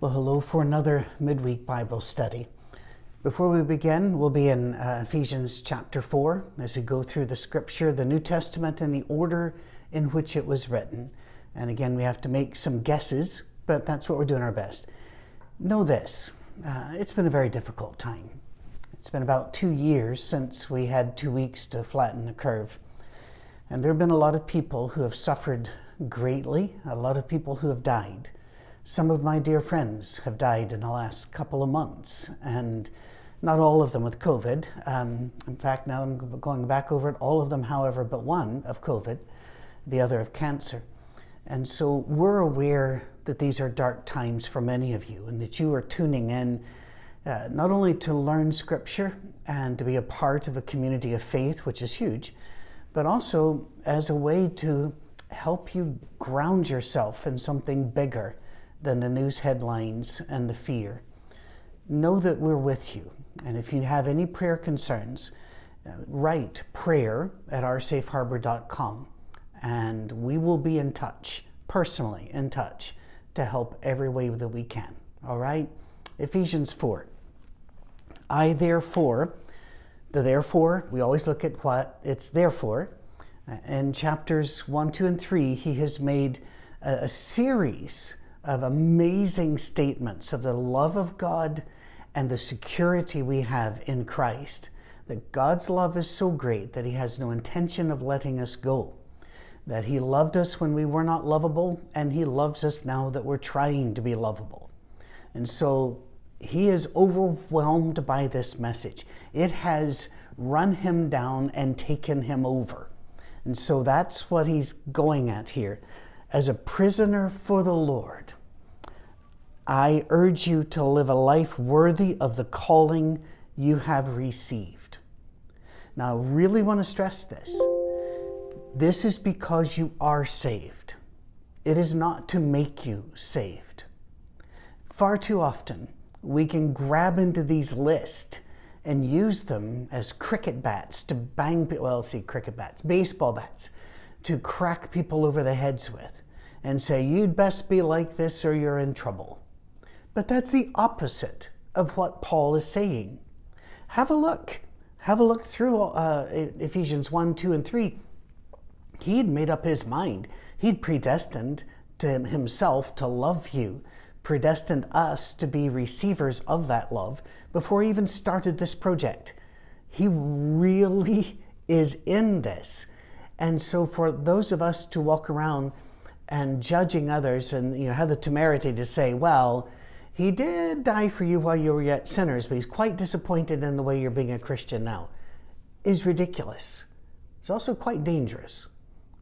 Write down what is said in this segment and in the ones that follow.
Well, hello for another midweek Bible study. Before we begin, we'll be in uh, Ephesians chapter 4 as we go through the scripture, the New Testament, and the order in which it was written. And again, we have to make some guesses, but that's what we're doing our best. Know this uh, it's been a very difficult time. It's been about two years since we had two weeks to flatten the curve. And there have been a lot of people who have suffered greatly, a lot of people who have died. Some of my dear friends have died in the last couple of months, and not all of them with COVID. Um, in fact, now I'm going back over it, all of them, however, but one of COVID, the other of cancer. And so we're aware that these are dark times for many of you, and that you are tuning in uh, not only to learn Scripture and to be a part of a community of faith, which is huge, but also as a way to help you ground yourself in something bigger than the news headlines and the fear. Know that we're with you. And if you have any prayer concerns, uh, write prayer at oursafeharbor.com and we will be in touch, personally in touch, to help every way that we can. All right? Ephesians 4. I therefore, the therefore, we always look at what it's there for. Uh, in chapters 1, 2, and 3, he has made a, a series of amazing statements of the love of God and the security we have in Christ. That God's love is so great that He has no intention of letting us go. That He loved us when we were not lovable, and He loves us now that we're trying to be lovable. And so He is overwhelmed by this message. It has run Him down and taken Him over. And so that's what He's going at here as a prisoner for the Lord, I urge you to live a life worthy of the calling you have received. Now, I really want to stress this. This is because you are saved. It is not to make you saved. Far too often, we can grab into these lists and use them as cricket bats to bang well, see, cricket bats, baseball bats, to crack people over the heads with and say, you'd best be like this or you're in trouble. But that's the opposite of what Paul is saying. Have a look. Have a look through uh, Ephesians 1, 2, and 3. He'd made up his mind. He'd predestined to himself to love you, predestined us to be receivers of that love before he even started this project. He really is in this. And so, for those of us to walk around and judging others and you know have the temerity to say, well, he did die for you while you were yet sinners, but he's quite disappointed in the way you're being a Christian now, is ridiculous. It's also quite dangerous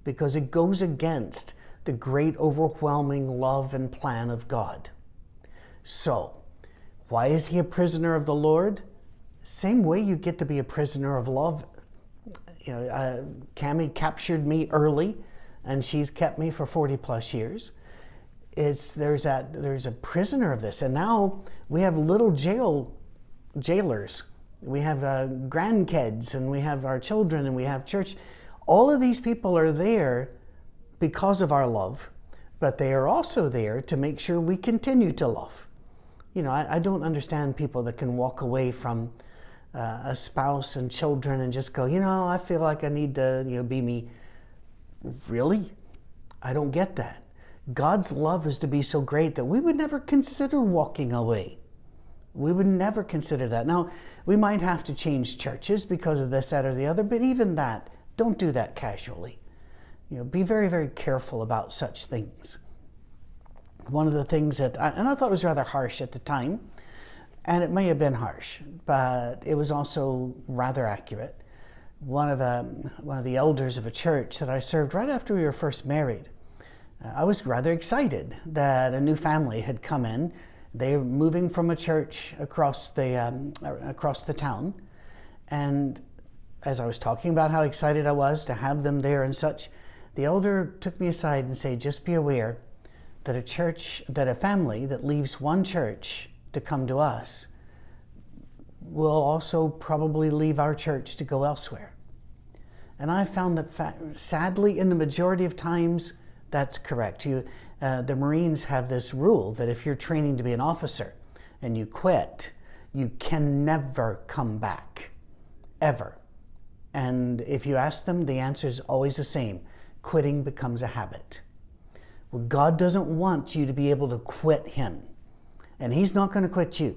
because it goes against the great overwhelming love and plan of God. So, why is he a prisoner of the Lord? Same way you get to be a prisoner of love. You know, uh, Cami captured me early and she's kept me for 40 plus years. It's, there's, a, there's a prisoner of this. And now we have little jail jailers. We have uh, grandkids and we have our children and we have church. All of these people are there because of our love, but they are also there to make sure we continue to love. You know, I, I don't understand people that can walk away from uh, a spouse and children and just go, you know, I feel like I need to, you know, be me. Really? I don't get that. God's love is to be so great that we would never consider walking away. We would never consider that. Now, we might have to change churches because of this, that, or the other, but even that, don't do that casually. You know, be very, very careful about such things. One of the things that, I, and I thought was rather harsh at the time, and it may have been harsh, but it was also rather accurate one of, a, um, one of the elders of a church that I served right after we were first married. Uh, I was rather excited that a new family had come in. They were moving from a church across the, um, across the town. And as I was talking about how excited I was to have them there and such, the elder took me aside and said, just be aware that a church, that a family that leaves one church to come to us will also probably leave our church to go elsewhere. And I found that, sadly, in the majority of times, that's correct. You, Uh, the Marines have this rule that if you're training to be an officer and you quit, you can never come back, ever. And if you ask them, the answer is always the same quitting becomes a habit. Well, God doesn't want you to be able to quit Him, and He's not going to quit you.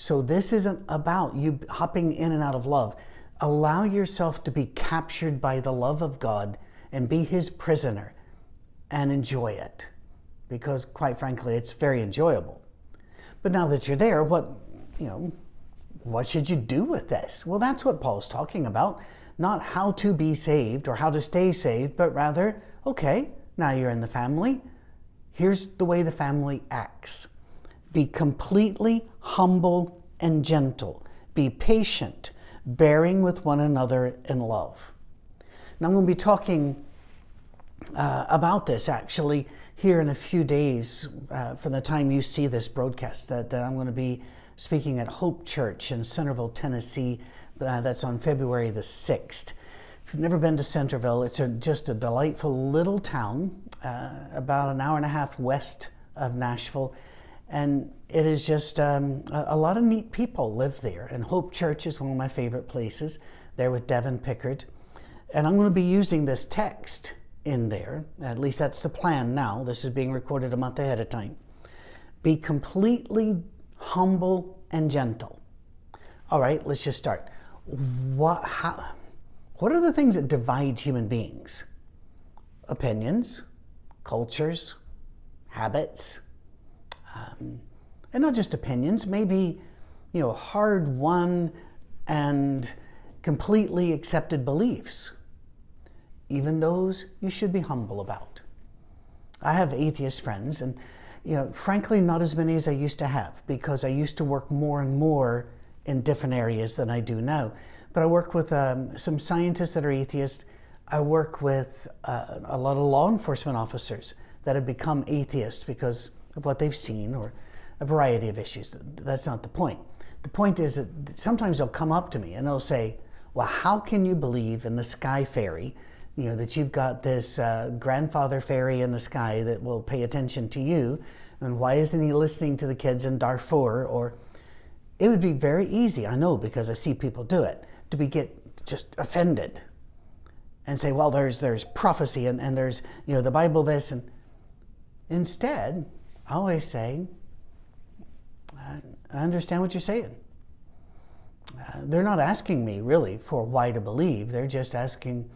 So, this isn't about you hopping in and out of love. Allow yourself to be captured by the love of God and be His prisoner and enjoy it because, quite frankly, it's very enjoyable. But now that you're there, what, you know, what should you do with this? Well, that's what Paul's talking about. Not how to be saved or how to stay saved, but rather, okay, now you're in the family. Here's the way the family acts be completely humble and gentle, be patient, bearing with one another in love. Now, I'm going to be talking uh, about this actually here in a few days uh, from the time you see this broadcast that, that I'm going to be speaking at Hope Church in Centerville, Tennessee. Uh, that's on February the 6th. If you've never been to Centerville, it's a, just a delightful little town, uh, about an hour and a half west of Nashville. And it is just um, a, a, lot of neat people live there. And Hope Church is one of my favorite places, there with Devin Pickard. And I'm going to be using this text in there. At least that's the plan now. This is being recorded a month ahead of time. Be completely humble, and gentle. All right, let's just start. What, how, what are the things that divide human beings? Opinions, cultures, habits, um, and not just opinions, maybe, you know, hard won and completely accepted beliefs. Even those you should be humble about. I have atheist friends, and you know, frankly, not as many as I used to have because I used to work more and more in different areas than I do now. But I work with um, some scientists that are atheists. I work with uh, a lot of law enforcement officers that have become atheists because of what they've seen or a variety of issues. That's not the point. The point is that sometimes they'll come up to me and they'll say, Well, how can you believe in the sky fairy you know that you've got this uh, grandfather fairy in the sky that will pay attention to you and why isn't he listening to the kids in darfur or it would be very easy i know because i see people do it to be get just offended and say well there's there's prophecy and, and there's you know the bible this and instead i always say i, understand what you're saying uh, they're not asking me really for why to believe they're just asking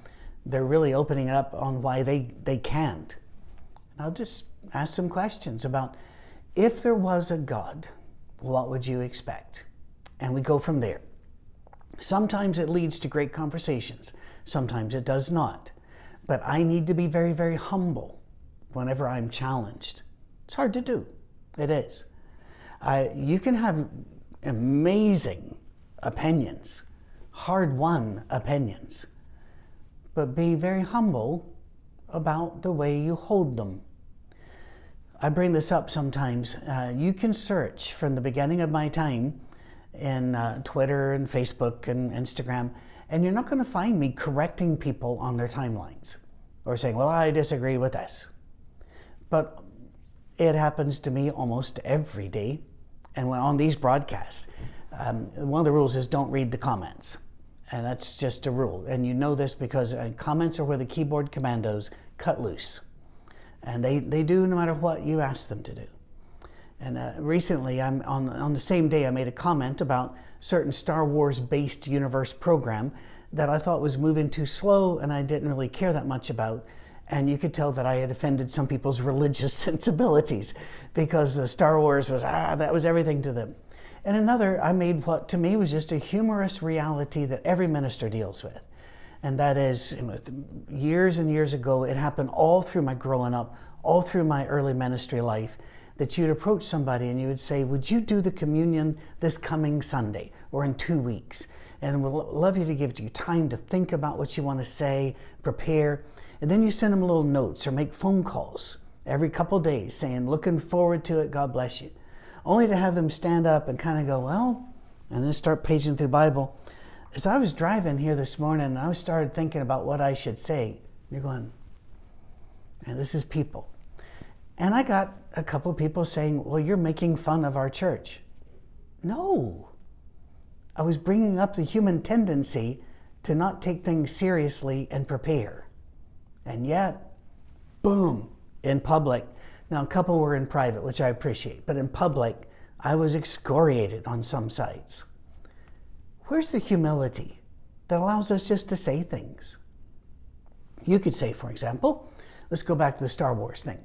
they're really opening up on why they, they can't. And I'll just ask some questions about if there was a God, what would you expect? And we go from there. Sometimes it leads to great conversations, sometimes it does not. But I need to be very, very humble whenever I'm challenged. It's hard to do, it is. Uh, you can have amazing opinions, hard won opinions but be very humble about the way you hold them. I bring this up sometimes. Uh, you can search from the beginning of my time in uh, Twitter and Facebook and Instagram, and you're not going to find me correcting people on their timelines or saying, Well, I disagree with this. But it happens to me almost every day. And when on these broadcasts, um, one of the rules is don't read the comments. And that's just a rule. And you know this because uh, comments are where the keyboard commandos cut loose. And they, they do no matter what you ask them to do. And uh, recently, I'm on, on the same day, I made a comment about certain Star Wars based universe program that I thought was moving too slow and I didn't really care that much about. And you could tell that I had offended some people's religious sensibilities because the Star Wars was, ah, that was everything to them. And another, I made what to me was just a humorous reality that every minister deals with. And that is, years and years ago, it happened all through my growing up, all through my early ministry life, that you'd approach somebody and you would say, Would you do the communion this coming Sunday or in two weeks? And we'd love you to give you time to think about what you want to say, prepare. And then you send them little notes or make phone calls every couple days saying, Looking forward to it, God bless you only to have them stand up and kind of go, well, and then start paging through the Bible. As I was driving here this morning, I started thinking about what I should say. You're going, and this is people. And I got a couple of people saying, Well, you're making fun of our church. No. I was bringing up the human tendency to not take things seriously and prepare. And yet, boom, in public. Now, a couple were in private, which I appreciate, but in public, I was excoriated on some sites. Where's the humility that allows us just to say things? You could say, for example, let's go back to the Star Wars thing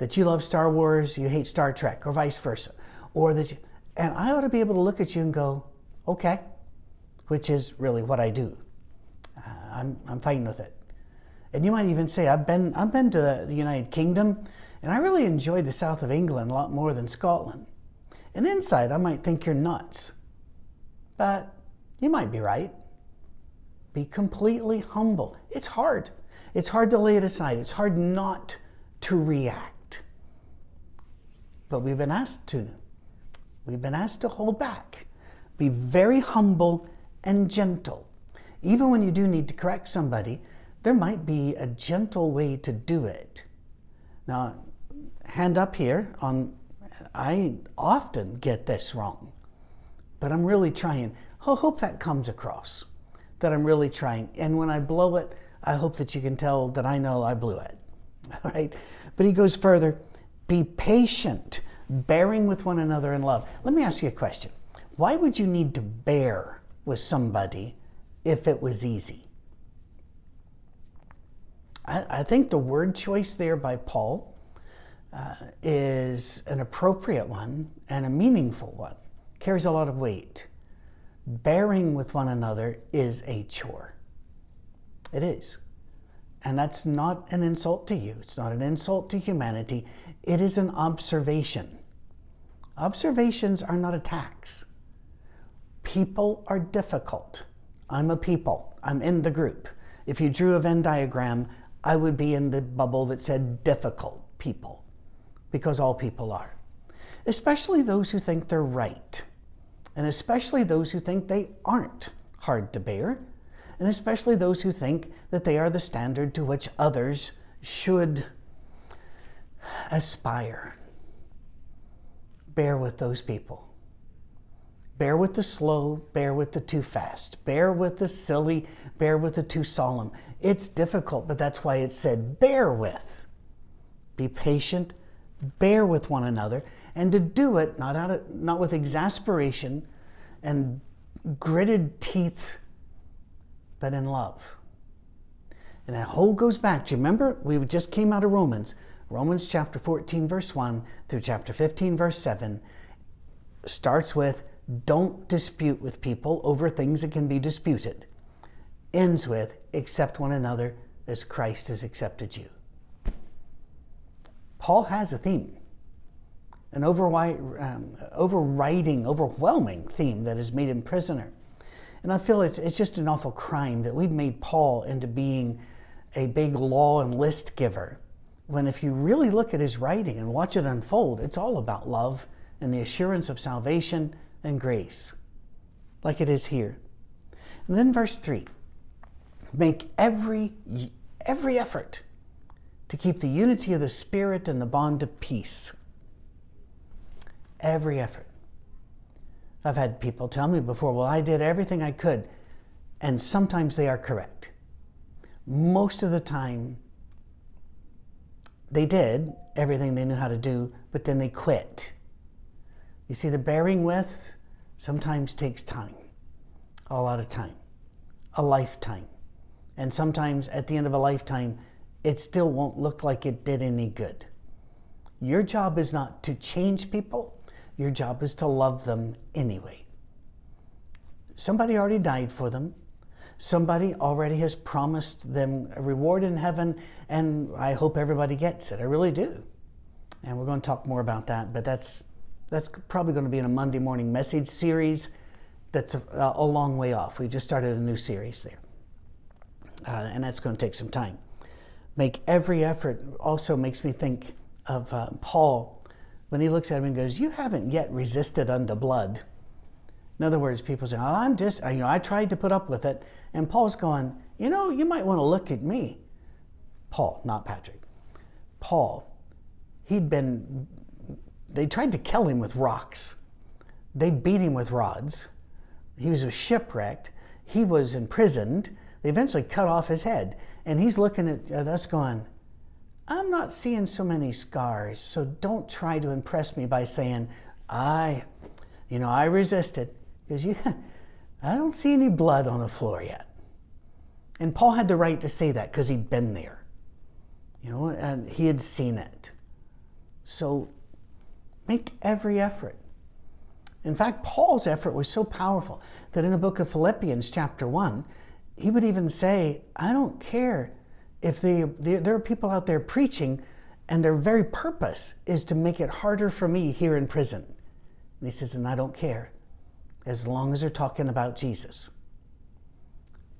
that you love Star Wars, you hate Star Trek, or vice versa. Or that you, and I ought to be able to look at you and go, okay, which is really what I do. Uh, I'm, I'm fine with it. And you might even say, I've been, I've been to the United Kingdom, and I really enjoyed the south of England a lot more than Scotland. And inside, I might think you're nuts. But you might be right. Be completely humble. It's hard. It's hard to lay it aside. It's hard not to react but we've been asked to. We've been asked to hold back, be very humble and gentle. Even when you do need to correct somebody, there might be a gentle way to do it. Now, hand up here on I often get this wrong, but I'm really trying. I hope that comes across that I'm really trying. And when I blow it, I hope that you can tell that I know I blew it. All right. But he goes further be patient, bearing with one another in love. Let me ask you a question. Why would you need to bear with somebody if it was easy? I, I think the word choice there by Paul uh, is an appropriate one and a meaningful one, carries a lot of weight. Bearing with one another is a chore. It is. And that's not an insult to you. It's not an insult to humanity. It is an observation. Observations are not attacks. People are difficult. I'm a people. I'm in the group. If you drew a Venn diagram, I would be in the bubble that said difficult people, because all people are. Especially those who think they're right, and especially those who think they aren't hard to bear and especially those who think that they are the standard to which others should aspire. Bear with those people. Bear with the slow, bear with the too fast, bear with the silly, bear with the too solemn. It's difficult, but that's why it said bear with. Be patient, bear with one another, and to do it not, out of, not with exasperation and gritted teeth but in love. And that whole goes back. Do you remember? We just came out of Romans. Romans chapter 14, verse 1 through chapter 15, verse 7 starts with don't dispute with people over things that can be disputed. Ends with accept one another as Christ has accepted you. Paul has a theme, an um, overriding, overwhelming theme that has made him prisoner. And I feel it's, it's just an awful crime that we've made Paul into being a big law and list giver. When if you really look at his writing and watch it unfold, it's all about love and the assurance of salvation and grace, like it is here. And then verse 3 make every, every effort to keep the unity of the Spirit and the bond of peace. Every effort. I've had people tell me before, well, I did everything I could. And sometimes they are correct. Most of the time, they did everything they knew how to do, but then they quit. You see, the bearing with sometimes takes time, a lot of time, a lifetime. And sometimes at the end of a lifetime, it still won't look like it did any good. Your job is not to change people, your job is to love them anyway. Somebody already died for them. Somebody already has promised them a reward in heaven, and I hope everybody gets it. I really do. And we're going to talk more about that, but that's that's probably going to be in a Monday morning message series that's a, a long way off. We just started a new series there. Uh, and that's going to take some time. Make every effort also makes me think of uh, Paul when he looks at him and goes, You haven't yet resisted unto blood. In other words, people say, oh, I'm just, you know, I tried to put up with it. And Paul's going, You know, you might want to look at me. Paul, not Patrick. Paul, he'd been, they tried to kill him with rocks. They beat him with rods. He was shipwrecked. He was imprisoned. They eventually cut off his head. And he's looking at, at us going, I'm not seeing so many scars, so don't try to impress me by saying, I, you know, I resisted. Because you, I don't see any blood on the floor yet. And Paul had the right to say that because he'd been there, you know, and he had seen it. So make every effort. In fact, Paul's effort was so powerful that in the book of Philippians, chapter 1, he would even say, I don't care if they, there are people out there preaching and their very purpose is to make it harder for me here in prison. And he says, and I don't care as long as they're talking about Jesus.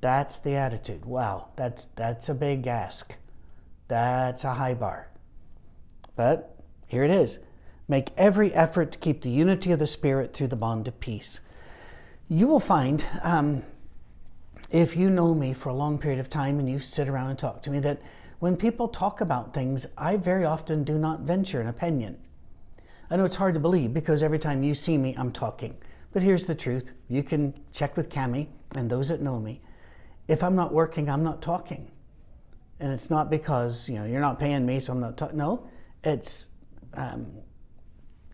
That's the attitude. Wow, that's, that's a big ask. That's a high bar. But here it is make every effort to keep the unity of the Spirit through the bond of peace. You will find, um, if you know me for a long period of time and you sit around and talk to me, that when people talk about things, I very often do not venture an opinion. I know it's hard to believe because every time you see me, I'm talking. But here's the truth you can check with Cami and those that know me. If I'm not working, I'm not talking. And it's not because, you know, you're not paying me, so I'm not talking. No, it's um,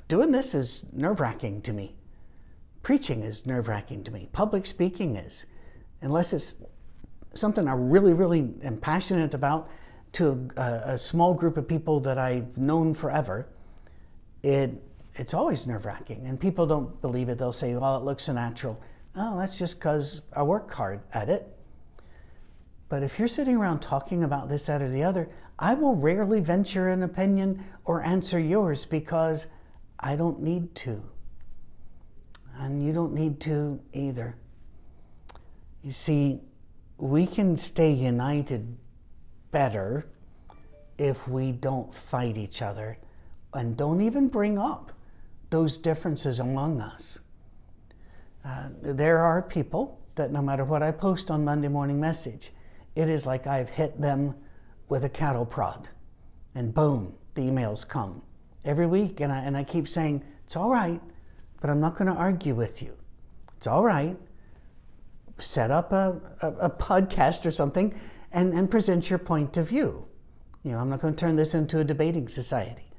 doing this is nerve wracking to me. Preaching is nerve wracking to me. Public speaking is. Unless it's something I really, really am passionate about to a, a small group of people that I've known forever, it, it's always nerve wracking. And people don't believe it. They'll say, well, it looks so natural. Oh, that's just because I work hard at it. But if you're sitting around talking about this, that, or the other, I will rarely venture an opinion or answer yours because I don't need to. And you don't need to either. You see, we can stay united better if we don't fight each other and don't even bring up those differences among us. Uh, there are people that no matter what I post on Monday Morning Message, it is like I've hit them with a cattle prod. And boom, the emails come every week. And I, and I keep saying, it's all right, but I'm not going to argue with you. It's all right. Set up a, a, a podcast or something and, and present your point of view. You know, I'm not going to turn this into a debating society.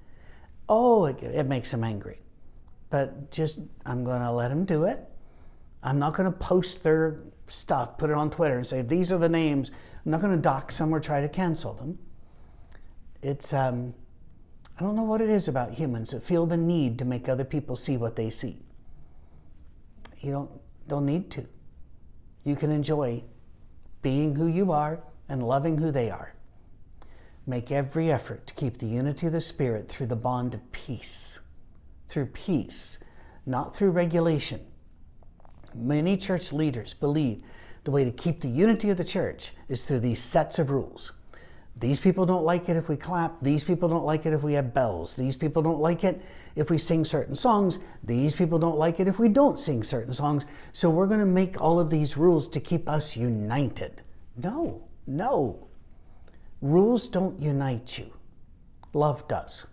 Oh, it, it makes them angry. But just, I'm going to let them do it. I'm not going to post their stuff, put it on Twitter, and say, these are the names. I'm not going to dox them or try to cancel them. It's, um, I don't know what it is about humans that feel the need to make other people see what they see. You don't, don't need to. You can enjoy being who you are and loving who they are. Make every effort to keep the unity of the Spirit through the bond of peace. Through peace, not through regulation. Many church leaders believe the way to keep the unity of the church is through these sets of rules. These people don't like it if we clap. These people don't like it if we have bells. These people don't like it if we sing certain songs. These people don't like it if we don't sing certain songs. So we're going to make all of these rules to keep us united. No, no. Rules don't unite you, love does.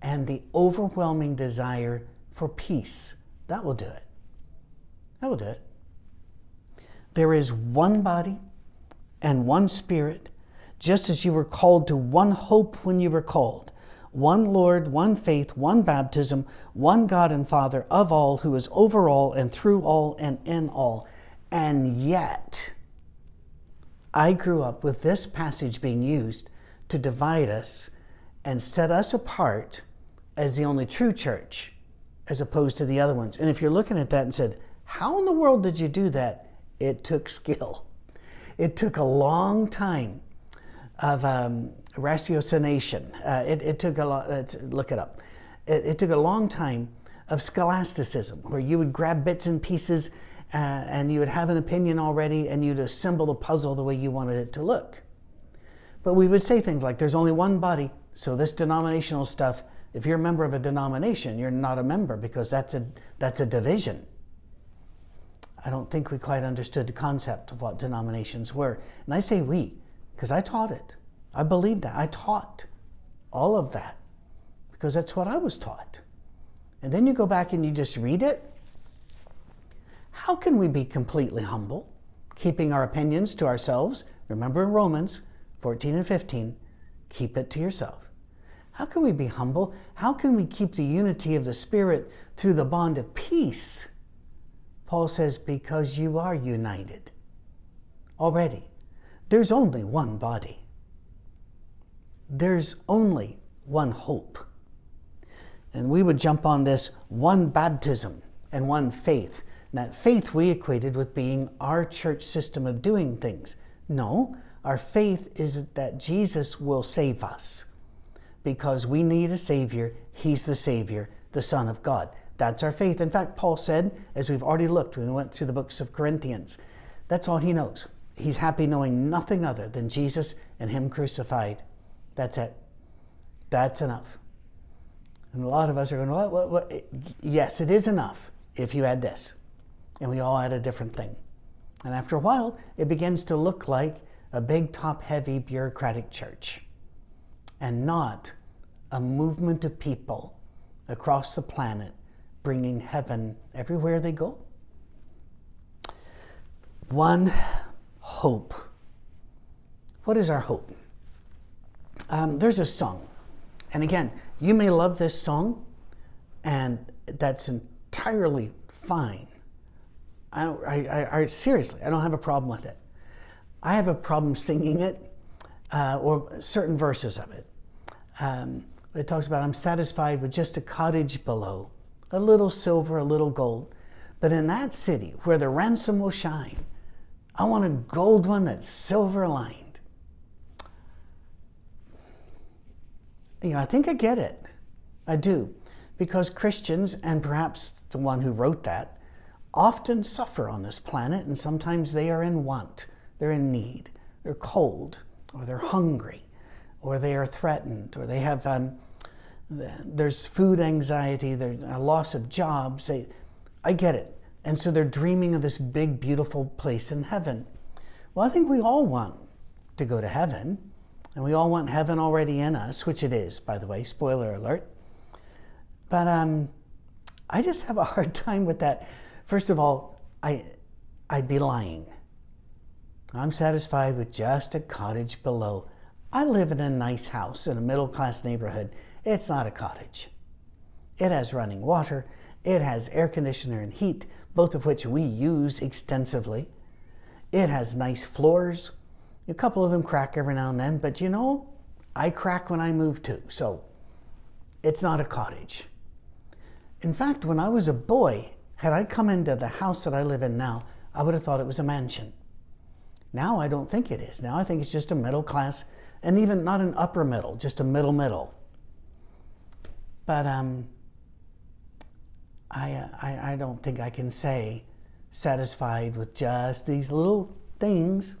And the overwhelming desire for peace, that will do it. That will do it. There is one body and one spirit, just as you were called to one hope when you were called. One Lord, one faith, one baptism, one God and Father of all, who is over all and through all and in all. And yet, I grew up with this passage being used to divide us and set us apart as the only true church as opposed to the other ones. And if you're looking at that and said, how in the world did you do that? It took skill. It took a long time of um, ratiocination. Uh, it, it, took a lot, look it up. It, it, took a long time of scholasticism, where you would grab bits and pieces uh, and you would have an opinion already and you'd assemble the puzzle the way you wanted it to look. But we would say things like, there's only one body, so this denominational stuff, if you're a member of a denomination, you're not a member because that's a, that's a division. I don't think we quite understood the concept of what denominations were. And I say we, because I taught it. I believed that. I taught all of that. because that's what I was taught. And then you go back and you just read it. How can we be completely humble, keeping our opinions to ourselves? Remember in Romans 14 and 15, keep it to yourself. How can we be humble? How can we keep the unity of the Spirit through the bond of peace? Paul says, because you are united already. There's only one body, there's only one hope. And we would jump on this one baptism and one faith. And that faith we equated with being our church system of doing things. No, our faith is that Jesus will save us because we need a Savior. He's the Savior, the Son of God. That's our faith. In fact, Paul said, as we've already looked when we went through the books of Corinthians, that's all he knows. He's happy knowing nothing other than Jesus and Him crucified. That's it. That's enough. And a lot of us are going, what, what, what? Yes, it is enough if you add this. And we all add a different thing. And after a while, it begins to look like a big, top heavy, bureaucratic church and not a movement of people across the planet bringing heaven everywhere they go. One hope. What is our hope? Um, there's a song. And again, you may love this song, and that's entirely fine. I, I, I seriously, I don't have a problem with it. I have a problem singing it uh, or certain verses of it. Um, it talks about, I'm satisfied with just a cottage below, a little silver, a little gold. But in that city where the ransom will shine, I want a gold one that's silver lined. You know, I think I get it. I do. Because Christians, and perhaps the one who wrote that, often suffer on this planet, and sometimes they are in want, they're in need, they're cold, or they're hungry, or they are threatened, or they have um, there's food anxiety, there's a loss of jobs. I get it. And so they're dreaming of this big, beautiful place in heaven. Well, I think we all want to go to heaven, and we all want heaven already in us, which it is, by the way, spoiler alert. But um, I just have a hard time with that. First of all, I, I'd be lying. I'm satisfied with just a cottage below. I live in a nice house in a middle class neighborhood. It's not a cottage. It has running water, it has air conditioner and heat, both of which we use extensively. It has nice floors. A couple of them crack every now and then, but you know, I crack when I move too, so it's not a cottage. In fact, when I was a boy, had I come into the house that I live in now, I would have thought it was a mansion. Now I don't think it is. Now I think it's just a middle class, and even not an upper middle, just a middle middle. But um, I, uh, I, I don't think I can say satisfied with just these little things.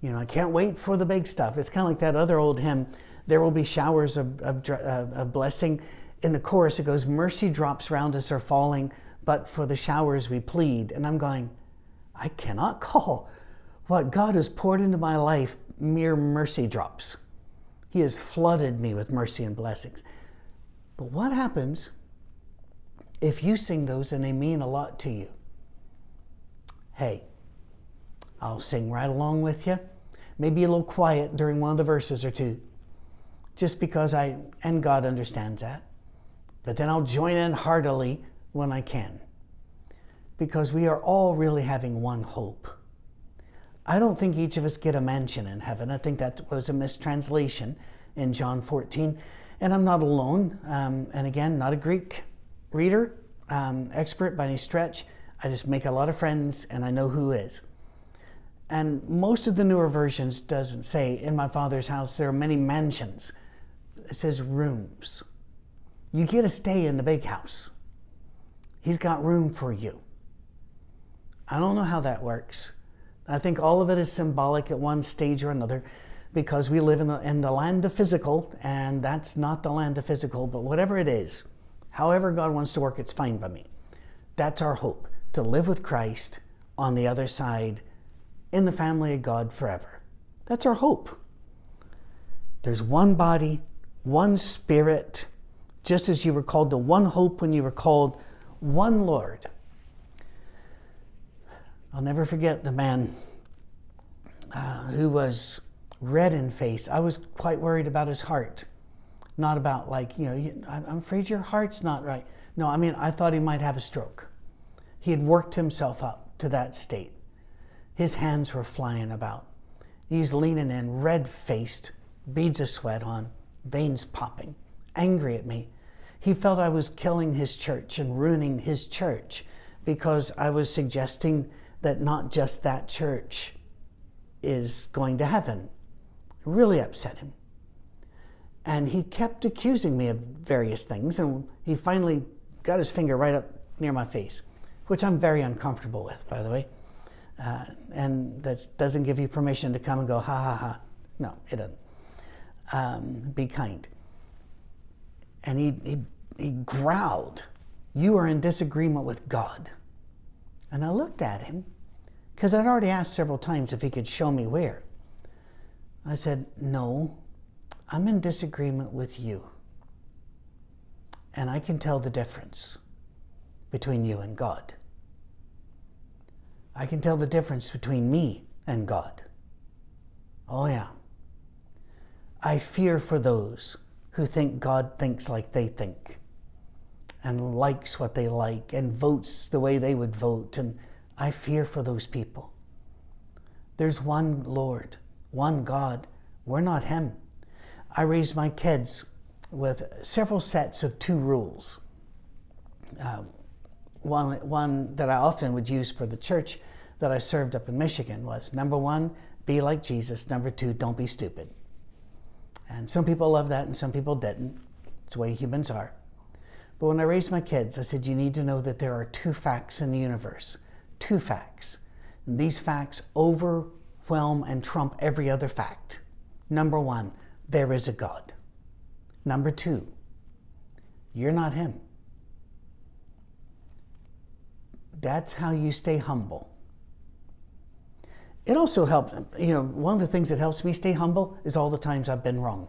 You know, I can't wait for the big stuff. It's kind of like that other old hymn, There Will Be Showers of, of, of Blessing. In the chorus, it goes, Mercy drops round us are falling, but for the showers we plead. And I'm going, I cannot call what God has poured into my life mere mercy drops. He has flooded me with mercy and blessings. But what happens if you sing those and they mean a lot to you? Hey, I'll sing right along with you. Maybe a little quiet during one of the verses or two, just because I, and God understands that. But then I'll join in heartily when I can, because we are all really having one hope. I don't think each of us get a mansion in heaven. I think that was a mistranslation in John 14. And I'm not alone. Um, and again, not a Greek reader, um, expert by any stretch. I just make a lot of friends and I know who is. And most of the newer versions doesn't say, in my father's house there are many mansions. It says rooms. You get to stay in the big house. He's got room for you. I don't know how that works. I think all of it is symbolic at one stage or another because we live in the, in the land of physical, and that's not the land of physical, but whatever it is, however God wants to work, it's fine by me. That's our hope to live with Christ on the other side in the family of God forever. That's our hope. There's one body, one spirit, just as you were called to one hope when you were called one Lord. I'll never forget the man uh, who was red in face. I was quite worried about his heart, not about like, you know, you, I'm afraid your heart's not right. No, I mean, I thought he might have a stroke. He had worked himself up to that state. His hands were flying about. He's leaning in, red faced, beads of sweat on, veins popping, angry at me. He felt I was killing his church and ruining his church because I was suggesting that not just that church is going to heaven. It really upset him. And he kept accusing me of various things, and he finally got his finger right up near my face, which I'm very uncomfortable with, by the way. Uh, and that doesn't give you permission to come and go, ha ha ha. No, it doesn't. Um, be kind. And he, he, he growled, You are in disagreement with God. And I looked at him because I'd already asked several times if he could show me where. I said, No, I'm in disagreement with you. And I can tell the difference between you and God. I can tell the difference between me and God. Oh, yeah. I fear for those who think God thinks like they think and likes what they like and votes the way they would vote. And I fear for those people. There's one Lord, one God. We're not Him. I raised my kids with several sets of two rules. Uh, one, one that I often would use for the church that I served up in Michigan was number one, be like Jesus. Number two, don't be stupid. And some people love that and some people didn't. It's the way humans are. But when I raised my kids, I said, you need to know that there are two facts in the universe. Two facts. And these facts overwhelm and trump every other fact. Number one, there is a God. Number two, you're not Him. That's how you stay humble. It also helps, you know, one of the things that helps me stay humble is all the times I've been wrong.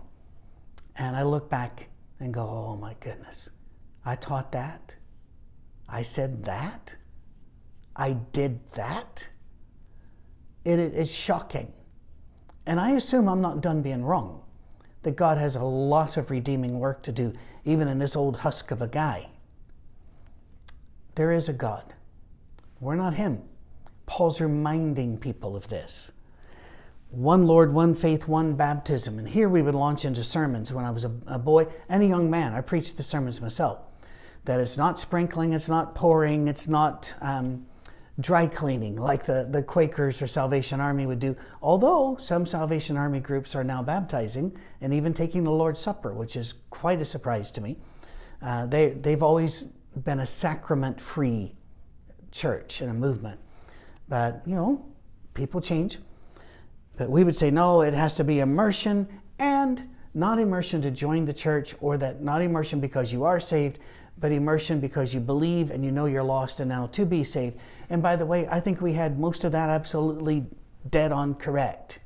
And I look back and go, oh my goodness, I taught that. I said that. I did that. It is shocking. And I assume I'm not done being wrong, that God has a lot of redeeming work to do, even in this old husk of a guy. There is a God. We're not Him. Paul's reminding people of this. One Lord, one faith, one baptism. And here we would launch into sermons when I was a, a boy and a young man. I preached the sermons myself. That it's not sprinkling, it's not pouring, it's not um, dry cleaning like the, the Quakers or Salvation Army would do. Although some Salvation Army groups are now baptizing and even taking the Lord's Supper, which is quite a surprise to me. Uh, they, they've always been a sacrament free church and a movement. But, you know, people change. But we would say, no, it has to be immersion and not immersion to join the church or that not immersion because you are saved, but immersion because you believe and you know you're lost and now to be saved. And by the way, I think we had most of that absolutely dead on correct.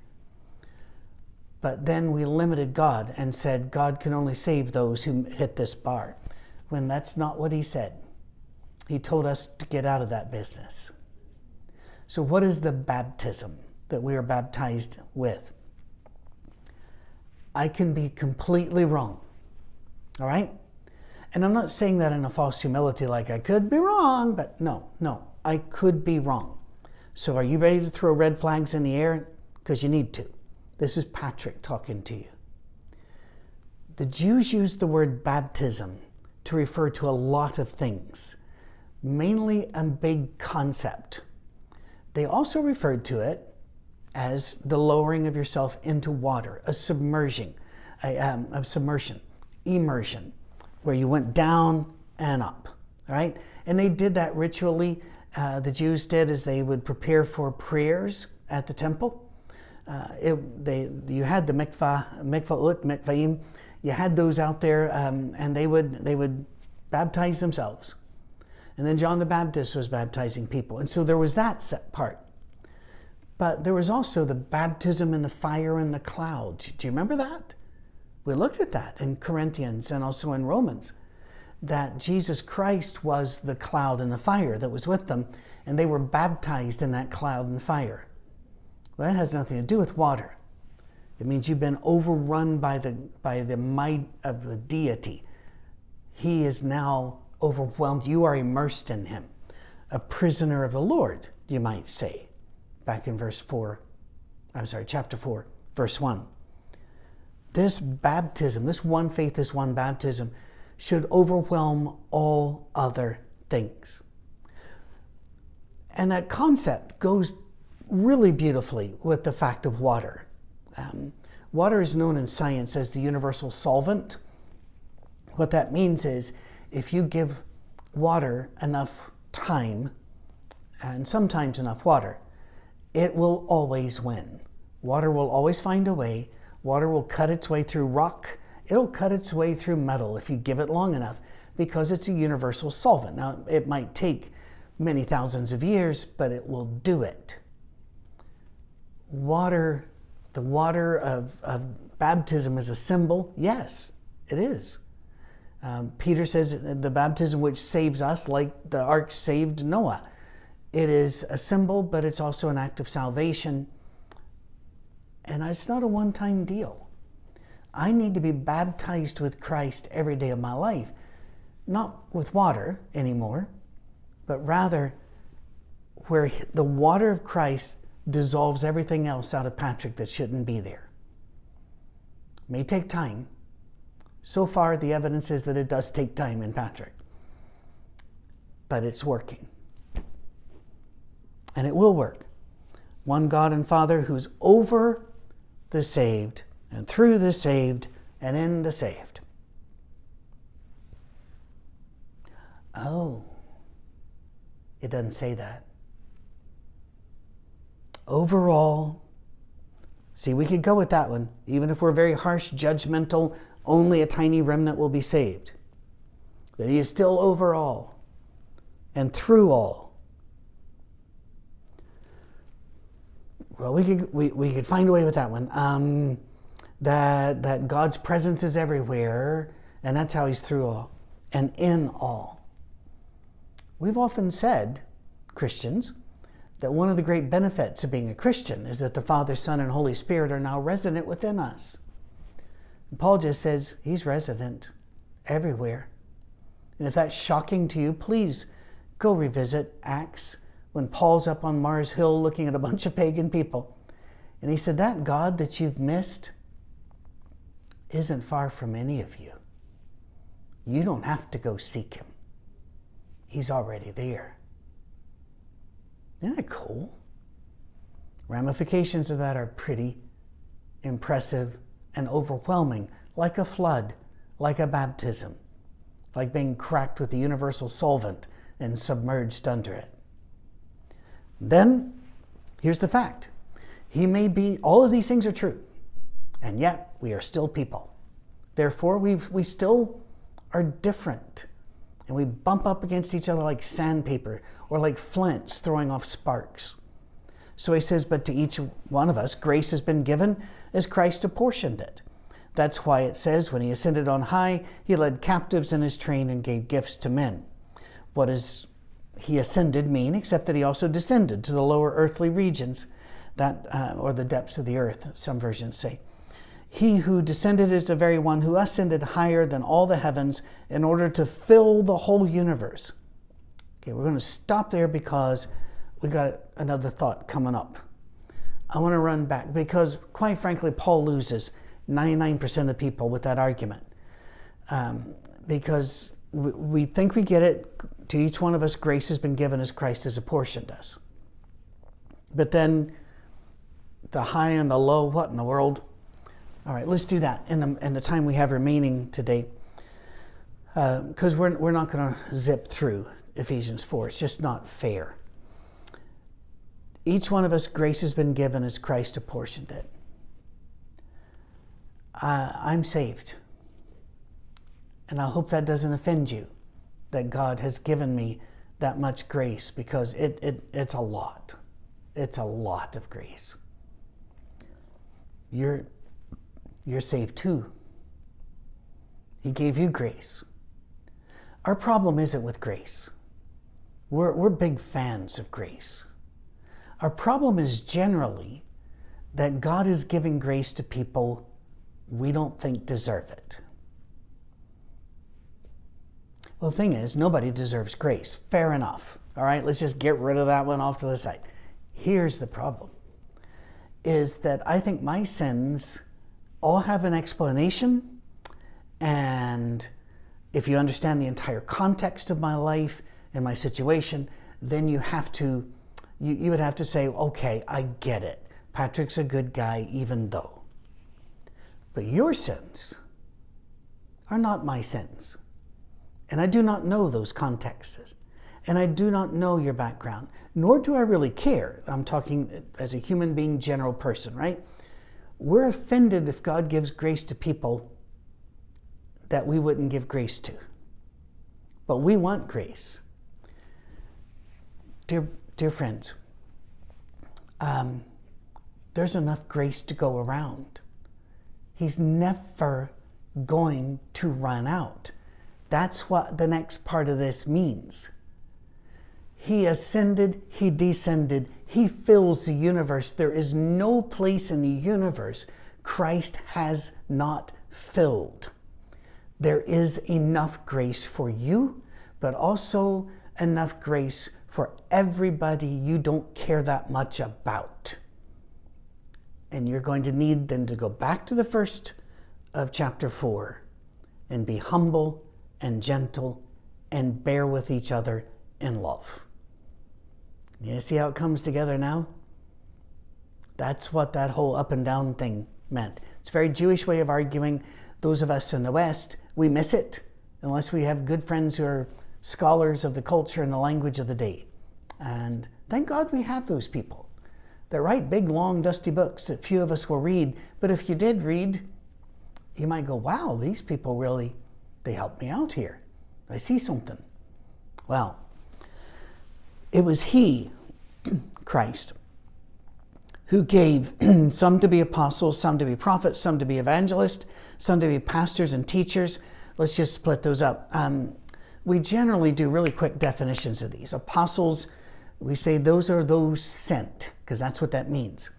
But then we limited God and said God can only save those who hit this bar, when that's not what He said. He told us to get out of that business. So, what is the baptism that we are baptized with? I can be completely wrong. All right? And I'm not saying that in a false humility, like I could be wrong, but no, no, I could be wrong. So, are you ready to throw red flags in the air? Because you need to. This is Patrick talking to you. The Jews used the word baptism to refer to a lot of things, mainly a big concept. They also referred to it as the lowering of yourself into water, a submerging, a, um, a submersion, immersion, where you went down and up, right? And they did that ritually. Uh, the Jews did as they would prepare for prayers at the temple. Uh, it, they, you had the mikvah, mikvaot, mikvaim. You had those out there, um, and they would they would baptize themselves. And then John the Baptist was baptizing people. And so there was that set part. But there was also the baptism in the fire and the clouds. Do you remember that? We looked at that in Corinthians and also in Romans that Jesus Christ was the cloud and the fire that was with them, and they were baptized in that cloud and fire. Well, that has nothing to do with water. It means you've been overrun by the, by the might of the deity. He is now overwhelmed. You are immersed in him. A prisoner of the Lord, you might say, back in verse 4, I'm sorry, chapter 4, verse 1. This baptism, this one faith, this one baptism, should overwhelm all other things. And that concept goes really beautifully with the fact of water. Um, water is known in science as the universal solvent. What that means is if you give water enough time, and sometimes enough water, it will always win. Water will always find a way. Water will cut its way through rock. It'll cut its way through metal if you give it long enough because it's a universal solvent. Now, it might take many thousands of years, but it will do it. Water, the water of, of baptism is a symbol. Yes, it is. Um, Peter says the baptism which saves us, like the ark saved Noah. It is a symbol, but it's also an act of salvation. And it's not a one time deal. I need to be baptized with Christ every day of my life, not with water anymore, but rather where the water of Christ dissolves everything else out of Patrick that shouldn't be there. It may take time. So far, the evidence is that it does take time in Patrick, but it's working. And it will work. One God and Father who's over the saved and through the saved and in the saved. Oh. It doesn't say that. Overall, see, we could go with that one. Even if we're very harsh, judgmental, only a tiny remnant will be saved. That he is still over all and through all. Well, we could, we, we could find a way with that one. Um, that, that God's presence is everywhere, and that's how he's through all and in all. We've often said, Christians, that one of the great benefits of being a Christian is that the Father, Son, and Holy Spirit are now resident within us. And Paul just says he's resident everywhere. And if that's shocking to you, please go revisit Acts when Paul's up on Mars Hill looking at a bunch of pagan people. And he said, That God that you've missed isn't far from any of you. You don't have to go seek him. He's already there. Isn't that cool? Ramifications of that are pretty impressive and overwhelming, like a flood, like a baptism, like being cracked with the universal solvent and submerged under it. Then, here's the fact He may be, all of these things are true, and yet we are still people. Therefore, we, we still are different and we bump up against each other like sandpaper or like flints throwing off sparks. So he says, But to each one of us, grace has been given as Christ apportioned it. That's why it says, When he ascended on high, he led captives in his train and gave gifts to men. What does he ascended mean, except that he also descended to the lower earthly regions, that, uh, or the depths of the earth, some versions say. He who descended is the very one who ascended higher than all the heavens in order to fill the whole universe. Okay, we're going to stop there because we got another thought coming up. I want to run back because, quite frankly, Paul loses 99% of the people with that argument. Um, because we, we think we get it. To each one of us, grace has been given as Christ has apportioned us. But then the high and the low, what in the world? All right, let's do that in the, in the time we have remaining today. Because uh, we're, we're not going to zip through Ephesians 4. It's just not fair. Each one of us, grace has been given as Christ apportioned it. Uh, I'm saved. And I hope that doesn't offend you that God has given me that much grace because it, it, it's a lot. It's a lot of grace. You're, you're saved too. He gave you grace. Our problem isn't with grace. We're, we're big fans of grace. Our problem is generally that God is giving grace to people we don't think deserve it. Well, the thing is, nobody deserves grace. Fair enough. All right, let's just get rid of that one off to the side. Here's the problem is that I think my sins all have an explanation. And if you understand the entire context of my life and my situation, then you have to, you, you would have to say, okay, I get it. Patrick's a good guy, even though. But your sins are not my sins. And I do not know those contexts. And I do not know your background, nor do I really care. I'm talking as a human being, general person, right? We're offended if God gives grace to people that we wouldn't give grace to. But we want grace. Dear, dear friends, um, there's enough grace to go around. He's never going to run out. That's what the next part of this means. He ascended, He descended, He fills the universe. There is no place in the universe Christ has not filled. There is enough grace for you, but also enough grace for everybody you don't care that much about. And you're going to need then to go back to the first of chapter 4 and be humble and gentle and bear with each other in love. You see how it comes together now? That's what that whole up and down thing meant. It's a very Jewish way of arguing. Those of us in the West, we miss it unless we have good friends who are scholars of the culture and the language of the day. And thank God we have those people. They write big, long, dusty books that few of us will read. But if you did read, you might go, wow, these people really, they helped me out here. I see something. Well, it was He, Christ, who gave some to be apostles, some to be prophets, some to be evangelists, some to be pastors and teachers. Let's just split those up. Um, we generally do really quick definitions of these. Apostles, we say those are those sent, because that's what that means.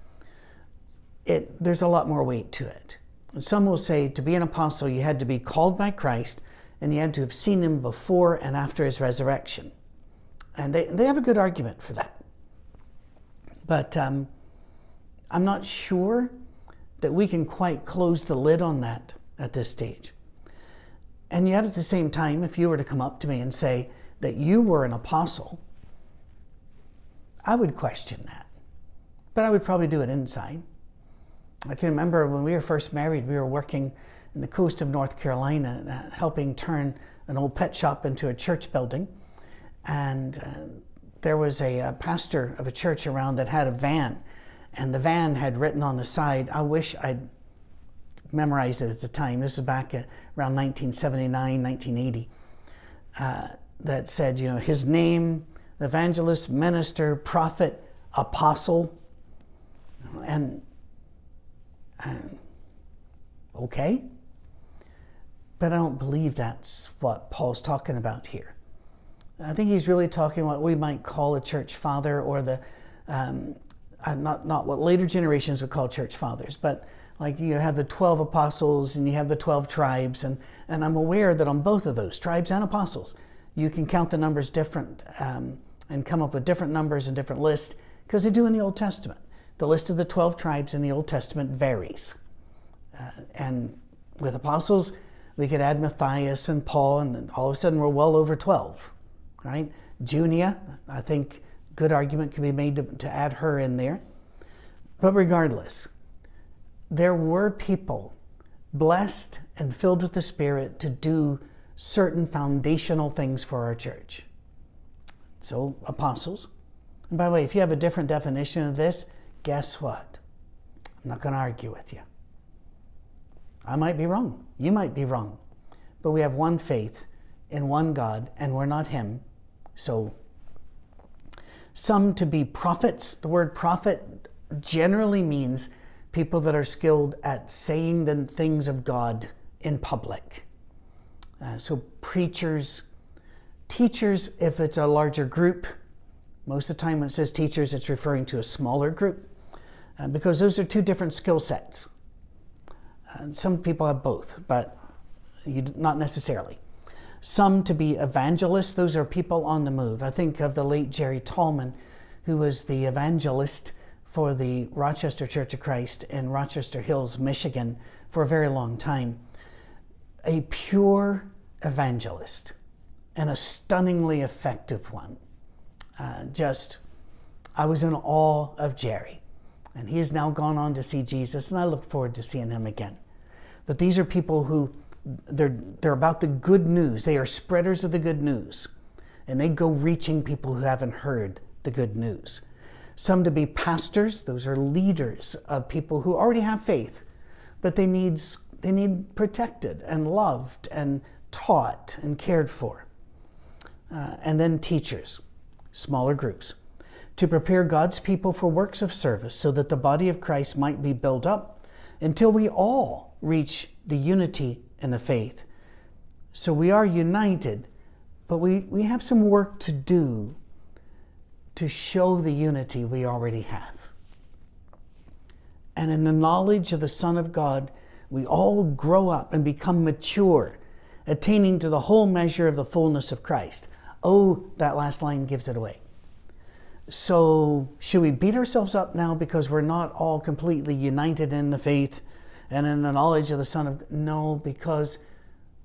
It, there's a lot more weight to it. Some will say to be an apostle, you had to be called by Christ and you had to have seen him before and after his resurrection. And they, they have a good argument for that. But um, I'm not sure that we can quite close the lid on that at this stage. And yet, at the same time, if you were to come up to me and say that you were an apostle, I would question that. But I would probably do it inside. I can remember when we were first married, we were working in the coast of North Carolina, uh, helping turn an old pet shop into a church building and uh, there was a, a, pastor of a church around that had a van, and the van had written on the side, I wish I'd memorized it at the time. This is back around 1979, 1980. Uh, that said, you know, his name, evangelist, minister, prophet, apostle, and, and okay. But I don't believe that's what Paul's talking about here. I think he's really talking what we might call a church father or the, um, uh, not, not what later generations would call church fathers, but like you have the 12 apostles and you have the 12 tribes. And, and I'm aware that on both of those, tribes and apostles, you can count the numbers different um, and come up with different numbers and different lists because they do in the Old Testament. The list of the 12 tribes in the Old Testament varies. Uh, and with apostles, we could add Matthias and Paul, and all of a sudden we're well over 12 right? Junia, I think good argument could be made to, to add her in there. But regardless, there were people blessed and filled with the Spirit to do certain foundational things for our church. So, apostles. And by the way, if you have a different definition of this, guess what? I'm not going to argue with you. I might be wrong. You might be wrong. But we have one faith in one God, and we're not Him. So, some to be prophets. The word prophet generally means people that are skilled at saying the things of God in public. Uh, so, preachers, teachers, if it's a larger group, most of the time when it says teachers, it's referring to a smaller group uh, because those are two different skill sets. Uh, some people have both, but you, not necessarily. Some to be evangelists, those are people on the move. I think of the late Jerry Tallman, who was the evangelist for the Rochester Church of Christ in Rochester Hills, Michigan, for a very long time. A pure evangelist and a stunningly effective one. Uh, just, I was in awe of Jerry. And he has now gone on to see Jesus, and I look forward to seeing him again. But these are people who they're, they're about the good news. They are spreaders of the good news. And they go reaching people who haven't heard the good news. Some to be pastors, those are leaders of people who already have faith, but they need, they need protected and loved and taught and cared for. Uh, and then teachers, smaller groups, to prepare God's people for works of service so that the body of Christ might be built up until we all reach the unity in the faith. So we are united, but we, we have some work to do to show the unity we already have. And in the knowledge of the Son of God, we all grow up and become mature, attaining to the whole measure of the fullness of Christ. Oh, that last line gives it away. So, should we beat ourselves up now because we're not all completely united in the faith and in the knowledge of the Son of God? No, because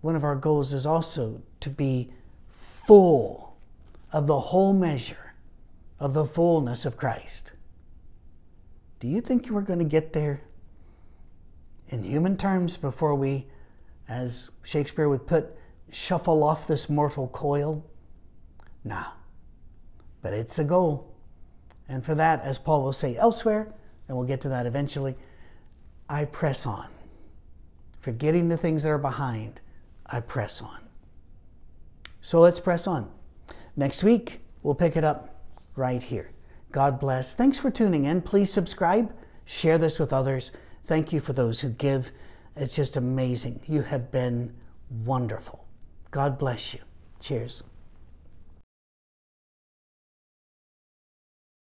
one of our goals is also to be full of the whole measure of the fullness of Christ. Do you think are going to get there in human terms before we, as Shakespeare would put, shuffle off this mortal coil? Nah. But it's a goal. And for that, as Paul will say elsewhere, and we'll get to that eventually, I press on. Forgetting the things that are behind, I press on. So let's press on. Next week, we'll pick it up right here. God bless. Thanks for tuning in. Please subscribe, share this with others. Thank you for those who give. It's just amazing. You have been wonderful. God bless you. Cheers.